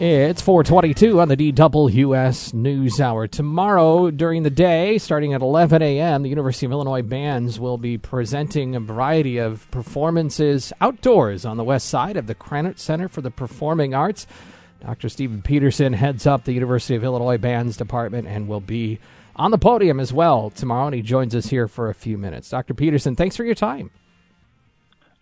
It's 422 on the DWS News Hour. Tomorrow during the day, starting at 11 a.m., the University of Illinois bands will be presenting a variety of performances outdoors on the west side of the Krannert Center for the Performing Arts. Dr. Stephen Peterson heads up the University of Illinois Bands Department and will be on the podium as well tomorrow, and he joins us here for a few minutes. Dr. Peterson, thanks for your time.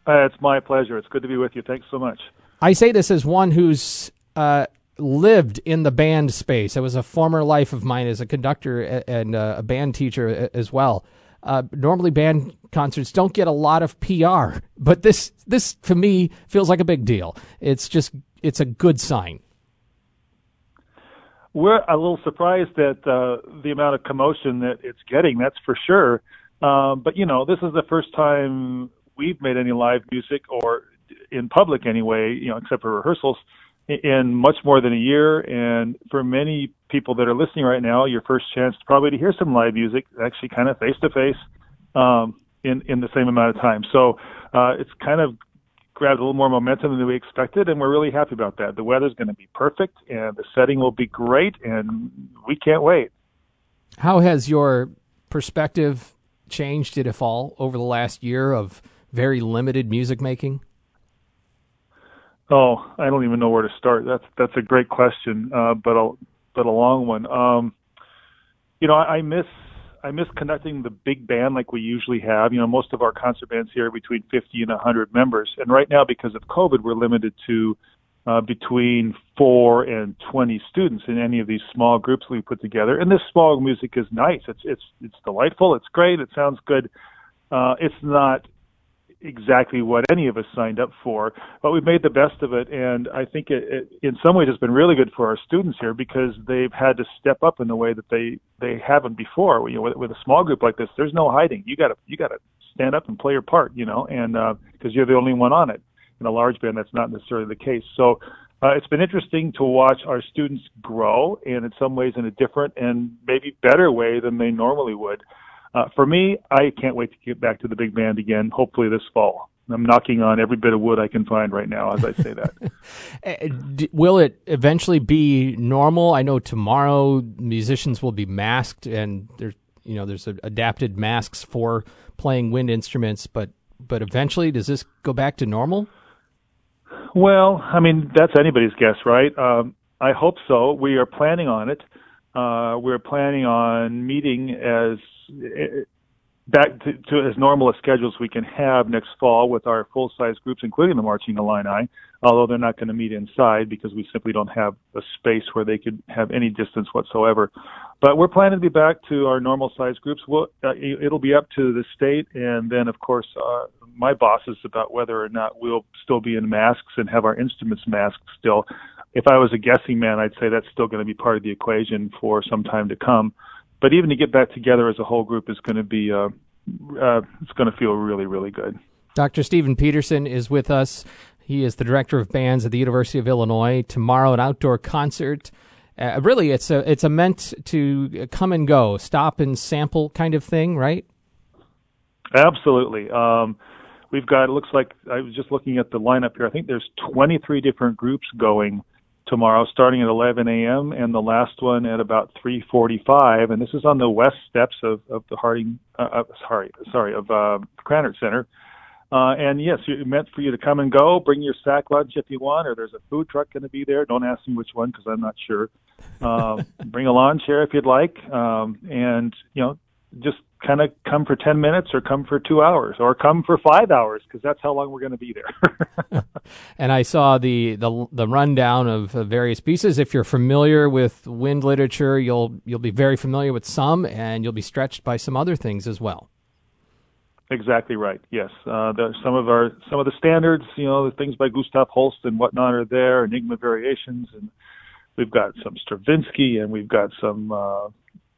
Uh, it's my pleasure. It's good to be with you. Thanks so much. I say this as one who's uh, lived in the band space. It was a former life of mine as a conductor and uh, a band teacher as well. Uh, normally, band concerts don't get a lot of PR, but this this to me feels like a big deal. It's just it's a good sign. We're a little surprised at uh, the amount of commotion that it's getting. That's for sure. Um, but you know, this is the first time we've made any live music or in public anyway. You know, except for rehearsals in much more than a year. And for many people that are listening right now, your first chance probably to hear some live music, actually kind of face to face, in in the same amount of time. So uh, it's kind of grabbed a little more momentum than we expected, and we're really happy about that. The weather's going to be perfect, and the setting will be great, and we can't wait. How has your perspective changed, if all, over the last year of very limited music making? Oh, I don't even know where to start. That's that's a great question, uh, but a but a long one. Um, you know, I, I miss I miss connecting the big band like we usually have. You know, most of our concert bands here are between 50 and 100 members, and right now because of COVID, we're limited to uh, between four and 20 students in any of these small groups we put together. And this small music is nice. It's it's it's delightful. It's great. It sounds good. Uh, it's not exactly what any of us signed up for, but we've made the best of it. And I think it, it, in some ways, has been really good for our students here because they've had to step up in the way that they they haven't before. You know, with, with a small group like this, there's no hiding. You got to you got to stand up and play your part. You know, and because uh, you're the only one on it. In a large band, that's not necessarily the case. So. Uh, it's been interesting to watch our students grow, and in some ways, in a different and maybe better way than they normally would. Uh, for me, I can't wait to get back to the big band again, hopefully this fall. I'm knocking on every bit of wood I can find right now as I say that. Eh, will it eventually be normal? I know tomorrow musicians will be masked and there's you know there's adapted masks for playing wind instruments, but but eventually does this go back to normal? Well, I mean that's anybody's guess, right? Um, I hope so. We are planning on it. Uh, we're planning on meeting as back to, to, as normal a schedule as we can have next fall with our full size groups, including the marching Illini, although they're not going to meet inside because we simply don't have a space where they could have any distance whatsoever. But we're planning to be back to our normal size groups. We'll, uh, it'll be up to the state and then, of course, uh, my bosses about whether or not we'll still be in masks and have our instruments masked still. If I was a guessing man, I'd say that's still going to be part of the equation for some time to come but even to get back together as a whole group is going to be uh, uh, it's going to feel really really good. Dr. Stephen Peterson is with us. He is the director of bands at the University of Illinois. Tomorrow, an outdoor concert. Uh, really, it's a it's a meant to come and go, stop and sample kind of thing, right? Absolutely. Um, we've got. It looks like I was just looking at the lineup here. I think there's 23 different groups going tomorrow, starting at 11 a.m. and the last one at about 3:45. And this is on the west steps of, of the Harding, uh, sorry, sorry, of uh, Krannert Center. Uh, and yes, it meant for you to come and go. Bring your sack lunch if you want, or there's a food truck going to be there. Don't ask me which one because I'm not sure. Uh, bring a lawn chair if you'd like, um, and you know, just kind of come for 10 minutes or come for two hours or come for five hours because that's how long we're going to be there. and I saw the, the, the rundown of various pieces. If you're familiar with wind literature, you'll, you'll be very familiar with some and you'll be stretched by some other things as well. Exactly right. Yes, uh, the, some of our some of the standards, you know, the things by Gustav Holst and whatnot are there. Enigma variations, and we've got some Stravinsky, and we've got some uh,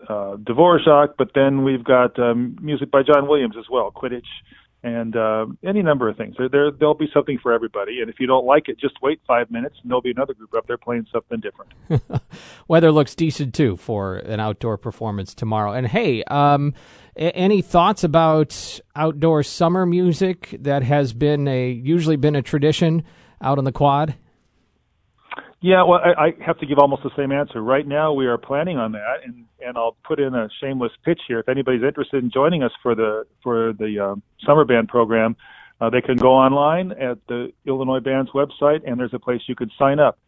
uh, Dvorak, but then we've got um, music by John Williams as well, Quidditch, and uh, any number of things. There, there, there'll be something for everybody. And if you don't like it, just wait five minutes, and there'll be another group up there playing something different. Weather looks decent too for an outdoor performance tomorrow. And hey, um, any thoughts about outdoor summer music that has been a usually been a tradition out on the quad? Yeah, well, I, I have to give almost the same answer. Right now, we are planning on that, and and I'll put in a shameless pitch here. If anybody's interested in joining us for the for the um, summer band program, uh, they can go online at the Illinois Band's website, and there's a place you can sign up.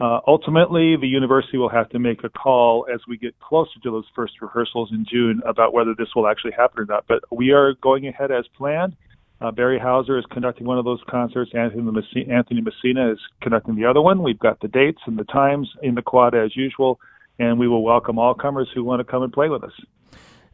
Uh, ultimately, the university will have to make a call as we get closer to those first rehearsals in June about whether this will actually happen or not. But we are going ahead as planned. Uh, Barry Houser is conducting one of those concerts. Anthony Messina, Anthony Messina is conducting the other one. We've got the dates and the times in the quad as usual, and we will welcome all comers who want to come and play with us.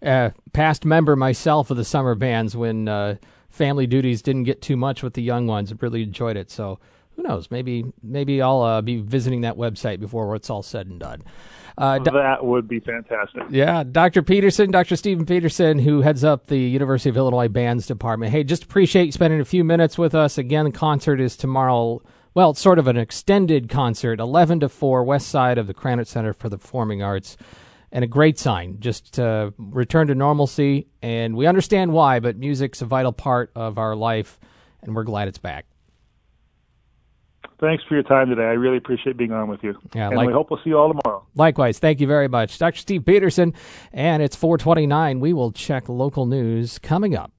Uh, past member myself of the summer bands when uh, family duties didn't get too much with the young ones. Really enjoyed it. So who knows? Maybe maybe I'll uh, be visiting that website before it's all said and done. Uh, that would be fantastic. Yeah, Dr. Peterson, Dr. Stephen Peterson, who heads up the University of Illinois Bands Department. Hey, just appreciate you spending a few minutes with us. Again, the concert is tomorrow. Well, it's sort of an extended concert, 11 to 4, west side of the Krannert Center for the Performing Arts. And a great sign, just to return to normalcy. And we understand why, but music's a vital part of our life, and we're glad it's back thanks for your time today. I really appreciate being on with you. Yeah, and like, we hope we'll see you all tomorrow. Likewise. Thank you very much. Dr. Steve Peterson, and it's 429. We will check local news coming up.